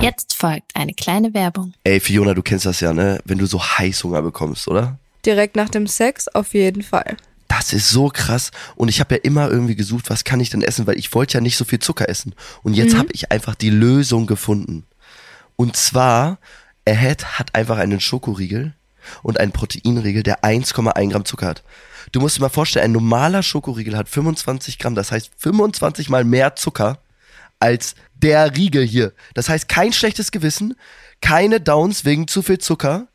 Jetzt folgt eine kleine Werbung. Ey, Fiona, du kennst das ja, ne? Wenn du so Heißhunger bekommst, oder? Direkt nach dem Sex auf jeden Fall. Das ist so krass. Und ich habe ja immer irgendwie gesucht, was kann ich denn essen, weil ich wollte ja nicht so viel Zucker essen. Und jetzt habe ich einfach die Lösung gefunden. Und zwar, Ahead hat einfach einen Schokoriegel und einen Proteinriegel, der 1,1 Gramm Zucker hat. Du musst dir mal vorstellen, ein normaler Schokoriegel hat 25 Gramm, das heißt 25 mal mehr Zucker als der Riegel hier. Das heißt, kein schlechtes Gewissen, keine Downs wegen zu viel Zucker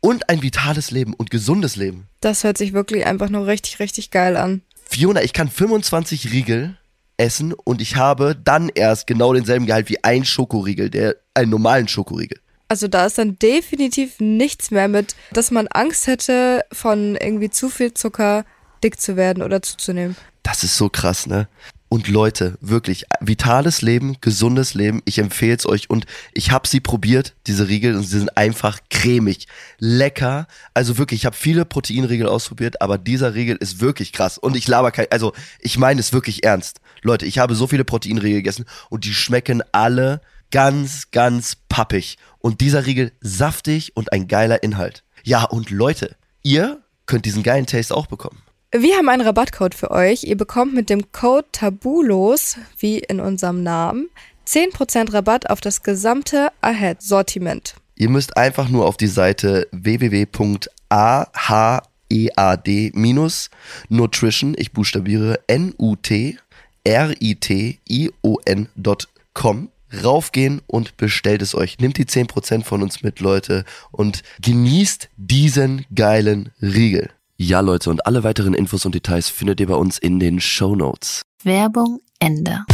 und ein vitales Leben und gesundes Leben. Das hört sich wirklich einfach nur richtig, richtig geil an. Fiona, ich kann 25 Riegel essen und ich habe dann erst genau denselben Gehalt wie ein Schokoriegel, der einen normalen Schokoriegel. Also da ist dann definitiv nichts mehr mit, dass man Angst hätte, von irgendwie zu viel Zucker dick zu werden oder zuzunehmen. Das ist so krass, ne? Und Leute, wirklich, vitales Leben, gesundes Leben, ich empfehle es euch und ich habe sie probiert, diese Riegel, und sie sind einfach cremig, lecker. Also wirklich, ich habe viele Proteinriegel ausprobiert, aber dieser Riegel ist wirklich krass. Und ich laber kein, also ich meine es wirklich ernst. Leute, ich habe so viele Proteinriegel gegessen und die schmecken alle ganz, ganz pappig. Und dieser Riegel saftig und ein geiler Inhalt. Ja, und Leute, ihr könnt diesen geilen Taste auch bekommen. Wir haben einen Rabattcode für euch. Ihr bekommt mit dem Code Tabulos, wie in unserem Namen, 10% Rabatt auf das gesamte Ahead-Sortiment. Ihr müsst einfach nur auf die Seite www.ahead-nutrition, ich buchstabiere N-U-T-R-I-T-I-O-N.com raufgehen und bestellt es euch. Nehmt die 10% von uns mit, Leute, und genießt diesen geilen Riegel. Ja, Leute, und alle weiteren Infos und Details findet ihr bei uns in den Show Notes. Werbung Ende.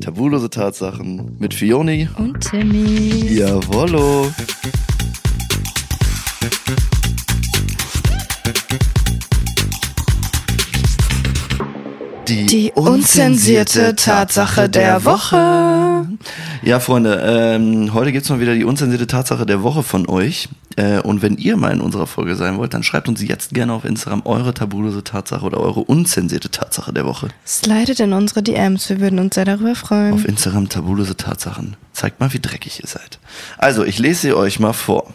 Tabulose Tatsachen mit Fioni. Und Timmy. Jawollo. Die unzensierte Tatsache der Woche. Ja, Freunde, ähm, heute gibt's mal wieder die unzensierte Tatsache der Woche von euch. Äh, und wenn ihr mal in unserer Folge sein wollt, dann schreibt uns jetzt gerne auf Instagram eure tabulose Tatsache oder eure unzensierte Tatsache der Woche. Slidet in unsere DMs, wir würden uns sehr darüber freuen. Auf Instagram tabulose Tatsachen. Zeigt mal, wie dreckig ihr seid. Also, ich lese sie euch mal vor.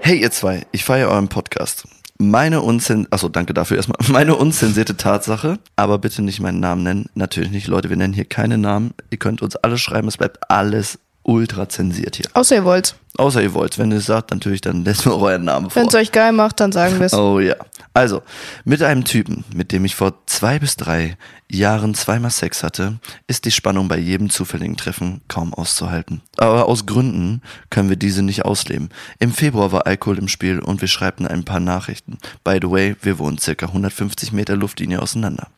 Hey ihr zwei, ich feiere euren Podcast. Meine unzen achso, danke dafür erstmal. Meine unzensierte Tatsache, aber bitte nicht meinen Namen nennen. Natürlich nicht, Leute, wir nennen hier keine Namen. Ihr könnt uns alles schreiben, es bleibt alles ultra zensiert hier. Außer ihr wollt. Außer ihr wollt. Wenn ihr es sagt, natürlich, dann lässt mir euren Namen vor. Wenn es euch geil macht, dann sagen wir es. Oh ja. Also, mit einem Typen, mit dem ich vor zwei bis drei Jahren zweimal Sex hatte, ist die Spannung bei jedem zufälligen Treffen kaum auszuhalten. Aber aus Gründen können wir diese nicht ausleben. Im Februar war Alkohol im Spiel und wir schreibten ein paar Nachrichten. By the way, wir wohnen circa 150 Meter Luftlinie auseinander.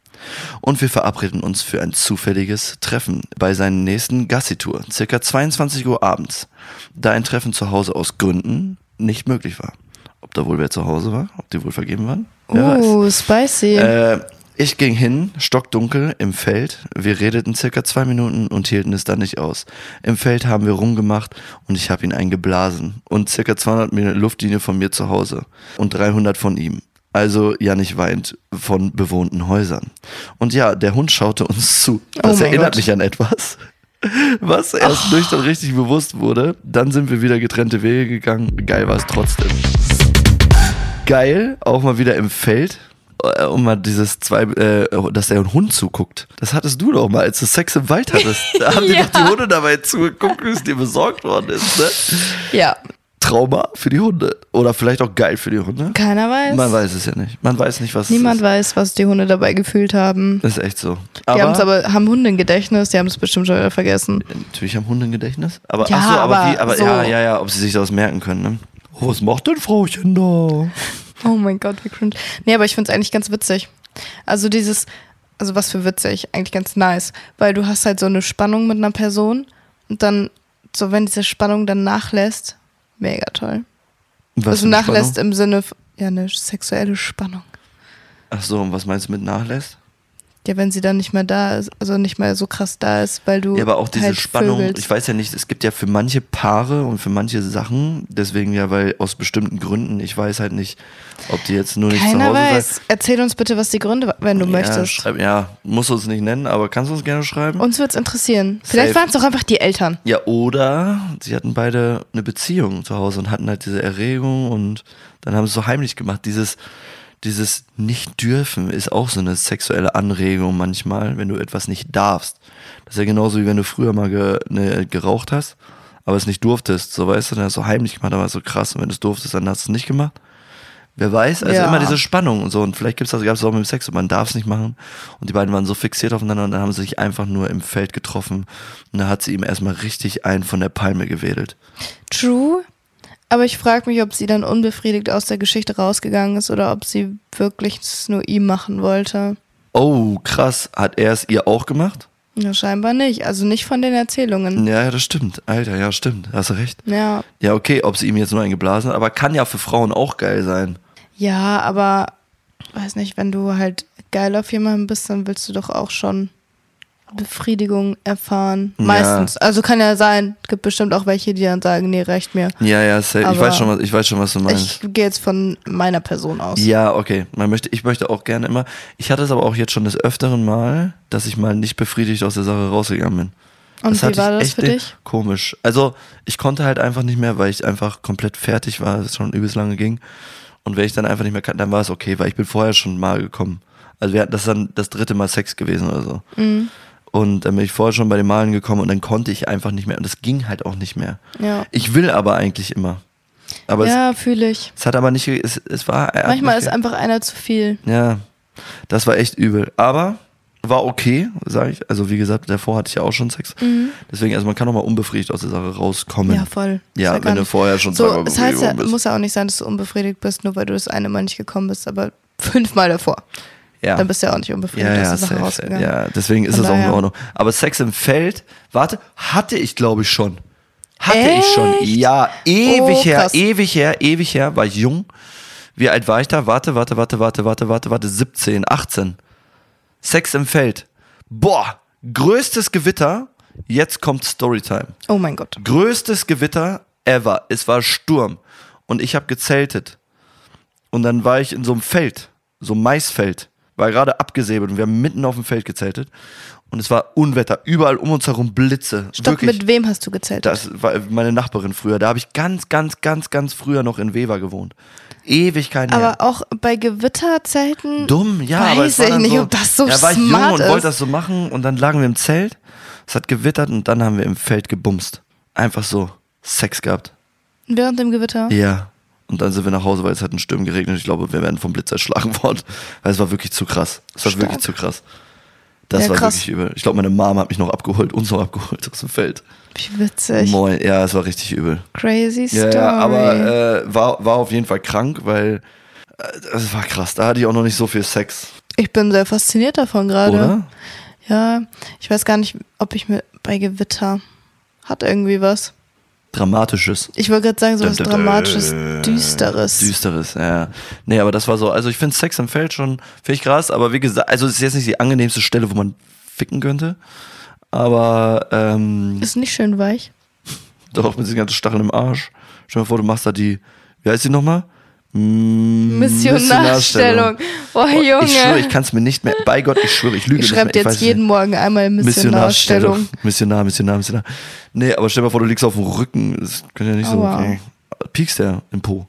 Und wir verabreden uns für ein zufälliges Treffen bei seinen nächsten Gassi-Tour, circa 22 Uhr abends, da ein Treffen zu Hause aus Gründen nicht möglich war. Ob da wohl wer zu Hause war, ob die wohl vergeben waren? Wer weiß. Uh, spicy. Äh, ich ging hin, stockdunkel, im Feld. Wir redeten circa zwei Minuten und hielten es dann nicht aus. Im Feld haben wir rumgemacht und ich habe ihn eingeblasen. Und circa 200 Meter Luftlinie von mir zu Hause und 300 von ihm. Also Janich weint von bewohnten Häusern. Und ja, der Hund schaute uns zu. Das Oh erinnert Gott. mich an etwas. Was erst nüchtern richtig bewusst wurde. Dann sind wir wieder getrennte Wege gegangen. Geil war es trotzdem. Geil, auch mal wieder im Feld. Äh, Und mal dieses zwei, äh, dass der Hund zuguckt. Das hattest du doch mal, als du Sex im Wald hattest. Da haben dir Ja. doch die Hunde dabei zugeguckt, wie es dir besorgt worden ist. Ne? ja, Trauma für die Hunde. Oder vielleicht auch geil für die Hunde. keiner weiß. Man weiß es ja nicht. Man weiß nicht, was Niemand es weiß, was die Hunde dabei gefühlt haben. ist. Ist echt so. Die haben es aber, haben Hunde im Gedächtnis, die haben es bestimmt schon wieder vergessen. Natürlich haben Hunde ein Gedächtnis. Aber, Ja, ach so, aber, aber wie, aber so. ja, ja, ja, ob sie sich das merken können, ne? Oh, was macht denn Frauchen da? Oh mein Gott, wie cringe. Nee, aber ich find's eigentlich ganz witzig. Also dieses, also was für witzig, eigentlich ganz nice. Weil du hast halt so eine Spannung mit einer Person und dann, so wenn diese Spannung dann nachlässt, mega toll. Was also nachlässt Spannung? im Sinne, ja, eine sexuelle Spannung. Ach so, und was meinst du mit nachlässt? Ja, wenn sie dann nicht mehr da ist, also nicht mehr so krass da ist, weil du. Ja, aber auch diese halt Spannung, vögelst. ich weiß ja nicht, es gibt ja für manche Paare und für manche Sachen, deswegen ja, weil aus bestimmten Gründen, ich weiß halt nicht, ob die jetzt nur nicht zu Keiner Hause weiß. Erzähl uns bitte, was die Gründe, waren, wenn du Ja, möchtest. schreib, ja, musst du uns nicht nennen, aber kannst du uns gerne schreiben? Uns wird's interessieren. Vielleicht Safe. waren es doch einfach die Eltern. ja, oder sie hatten beide eine Beziehung zu Hause und hatten halt diese Erregung und dann haben sie es so heimlich gemacht. Dieses, dieses Nicht-Dürfen ist auch so eine sexuelle Anregung manchmal, wenn du etwas nicht darfst. Das ist ja genauso wie wenn du früher mal ge, ne, geraucht hast, aber es nicht durftest. So weißt du, dann hast du heimlich gemacht, aber so krass. Und wenn du es durftest, dann hast du es nicht gemacht. Wer weiß, also Ja. immer diese Spannung und so. Und vielleicht gibt's das, gab es auch mit dem Sex und man darf es nicht machen. Und die beiden waren so fixiert aufeinander und dann haben sie sich einfach nur im Feld getroffen. Und da hat sie ihm erstmal richtig einen von der Palme gewedelt. True. Aber ich frage mich, ob sie dann unbefriedigt aus der Geschichte rausgegangen ist oder ob sie wirklich es nur ihm machen wollte. Oh, krass. Hat er es ihr auch gemacht? Ja, scheinbar nicht. Also nicht von den Erzählungen. Ja, ja, das stimmt. Alter, ja, stimmt. Hast du recht. Ja. Ja, okay, ob sie ihm jetzt nur eingeblasen hat, aber kann ja für Frauen auch geil sein. Ja, aber weiß nicht, wenn du halt geil auf jemanden bist, dann willst du doch auch schon Befriedigung erfahren. Ja. Meistens. Also kann ja sein, gibt bestimmt auch welche, die dann sagen, nee, reicht mir. Ja, ja, safe. ich weiß schon, was, ich weiß schon, was du meinst. Ich gehe jetzt von meiner Person aus. Ja, okay. Man möchte, ich möchte auch gerne immer. Ich hatte es aber auch jetzt schon des öfteren Mal, dass ich mal nicht befriedigt aus der Sache rausgegangen bin. Und das wie war das echt für dich? Komisch. Also ich konnte halt einfach nicht mehr, weil ich einfach komplett fertig war, es schon übelst lange ging. Und wenn ich dann einfach nicht mehr kann, dann war es okay, weil ich bin vorher schon mal gekommen. Also wir hatten das ist dann das dritte Mal Sex gewesen oder so. Mhm. Und dann bin ich vorher schon bei den Malen gekommen und dann konnte ich einfach nicht mehr. Und das ging halt auch nicht mehr. Ja. Ich will aber eigentlich immer. Aber ja, fühle ich. es, hat aber nicht, es, es war. Manchmal ist einfach einer zu viel. ja, das war echt übel. Aber war okay, sage ich. Also wie gesagt, davor hatte ich ja auch schon Sex. Deswegen, also man kann auch mal unbefriedigt aus der Sache rauskommen. Mhm. Ja, voll. Ja, wenn du vorher schon So, zweimal es heißt ja, bist. muss ja auch nicht sein, dass du unbefriedigt bist, nur weil du das eine Mal nicht gekommen bist, aber fünfmal davor. Ja. Dann bist du ja auch nicht unbefriedigt ja, aus ja, der Sache rausgegangen. ja, deswegen ist Von das auch in Ordnung. Aber Sex im Feld, warte, hatte ich glaube ich schon. Hatte ich schon. Echt? Ja, ewig Oh, her, krass. ewig her, ewig her, war ich jung. Wie alt war ich da? Warte, warte, warte, warte, warte, warte, warte, 17, 18. Sex im Feld. Boah, größtes Gewitter. Jetzt kommt Storytime. Oh mein Gott. Größtes Gewitter ever. Es war Sturm. Und ich habe gezeltet. Und dann war ich in so einem Feld, so einem Maisfeld. War gerade abgesäbelt und wir haben mitten auf dem Feld gezeltet. Und es war Unwetter. Überall um uns herum Blitze. Stopp, Wirklich. mit wem hast du gezählt? Das war meine Nachbarin früher. Da habe ich ganz, ganz, ganz, ganz früher noch in Weber gewohnt. Ewigkeiten her. aber auch bei Gewitterzelten. Dumm, ja, Weiß aber es war ich dann nicht, so, ob das so ja, war ich jung smart und ist. wollte das so machen und dann lagen wir im Zelt. Es hat gewittert und dann haben wir im Feld gebumst. Einfach so Sex gehabt. Während dem Gewitter? Ja. Und dann sind wir nach Hause, weil es hat in Sturm geregnet. Ich glaube, wir werden vom Blitz erschlagen worden. Weil es war wirklich zu krass. Es war Stark. wirklich zu krass. Das Ja, war krass. wirklich übel. Ich glaube, meine Mom hat mich noch abgeholt, uns noch abgeholt aus dem Feld. Wie witzig. Moin. Ja, es war richtig übel. Crazy Story. ja aber äh, war, war auf jeden Fall krank, weil äh, es war krass. Da hatte ich auch noch nicht so viel Sex. ich bin sehr fasziniert davon gerade. Ja, ich weiß gar nicht, ob ich mir bei Gewitter hat irgendwie was. Dramatisches. Ich wollte gerade sagen, so was. Dramatisches, Düsteres. Düsteres, ja. Nee, aber das war so, also ich finde Sex im Feld schon, ich krass, aber wie gesagt, also es ist jetzt nicht die angenehmste Stelle, wo man ficken könnte. Aber ähm, Ist nicht schön weich. doch mit diesen ganzen Stacheln im Arsch. Stell dir mal vor, du machst da die, wie heißt die nochmal? Mm, Missionarstellung. Boah, Junge. Ich schwöre, ich kann es mir nicht mehr. Bei Gott, ich schwöre, ich lüge Ich nicht schreibe mehr. Ich jetzt jeden nicht. Morgen einmal Missionarstellung. Missionar, Missionar, Missionar. Nee, aber stell dir mal vor, du liegst auf dem Rücken. Das könnte ja nicht so. Aua. Okay. Piekst der im Po.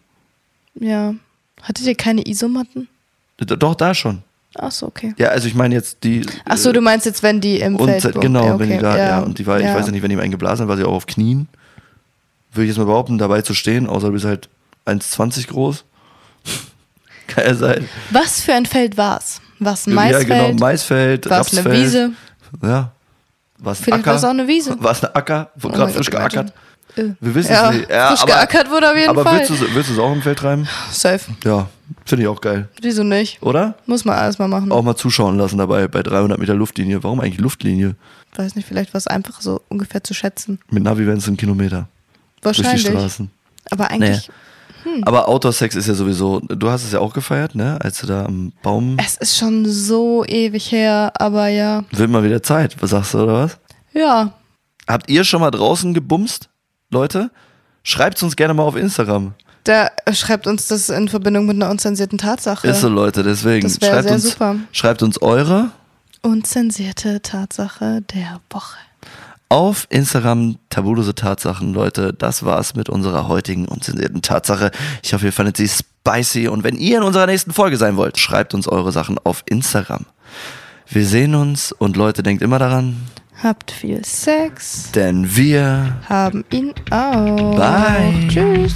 Ja. Hattet ihr keine Isomatten? Doch, da schon. Ach so, okay. Ja, also ich meine jetzt die. Ach so, du meinst jetzt, wenn die im und Feld äh, genau, ja, okay. wenn die da, ja, und die war, ich ja. weiß ja nicht, wenn die ihm eingeblasen hat, war sie auch auf Knien. Würde ich jetzt mal behaupten, dabei zu stehen, außer du bist halt 1,20 groß. Ja sein. Was für ein Feld war's? War's ein Ja, Maisfeld? genau, Maisfeld, War's eine Rapsfeld. Wiese? Ja. War es ein Acker? war es auch eine Wiese. War es ein Acker, wo Oh gerade frisch Gott, geackert? Äh. Wir wissen Ja, es nicht. Ja, frisch aber, geackert wurde auf jeden aber Fall. willst du willst du es auch im Feld treiben? Safe. Ja, finde ich auch geil. Wieso nicht? Oder? Muss man alles mal machen. Auch mal zuschauen lassen dabei bei 300 Meter Luftlinie. Warum eigentlich Luftlinie? Weiß nicht, vielleicht war es einfach so ungefähr zu schätzen. Mit Navi wären es ein Kilometer. Durch die Wahrscheinlich. Straßen. Aber eigentlich, Aber Outdoor-Sex ist ja sowieso, du hast es ja auch gefeiert, ne? Als du da am Baum, Es ist schon so ewig her, aber ja. wird mal wieder Zeit. Was sagst du, oder was? Ja. Habt ihr schon mal draußen gebumst, Leute? Schreibt's uns gerne mal auf Instagram. Der äh, schreibt uns das in Verbindung mit einer unzensierten Tatsache. Ist so, Leute, deswegen. Das schreibt sehr uns, super. Schreibt uns eure Unzensierte Tatsache der Woche. Auf Instagram tabulose Tatsachen, Leute. Das war's mit unserer heutigen unzensierten Tatsache. Ich hoffe, ihr fandet sie spicy und wenn ihr in unserer nächsten Folge sein wollt, schreibt uns eure Sachen auf Instagram. Wir sehen uns und Leute, denkt immer daran, Habt viel Sex. denn wir Haben ihn auch. Bye. Tschüss.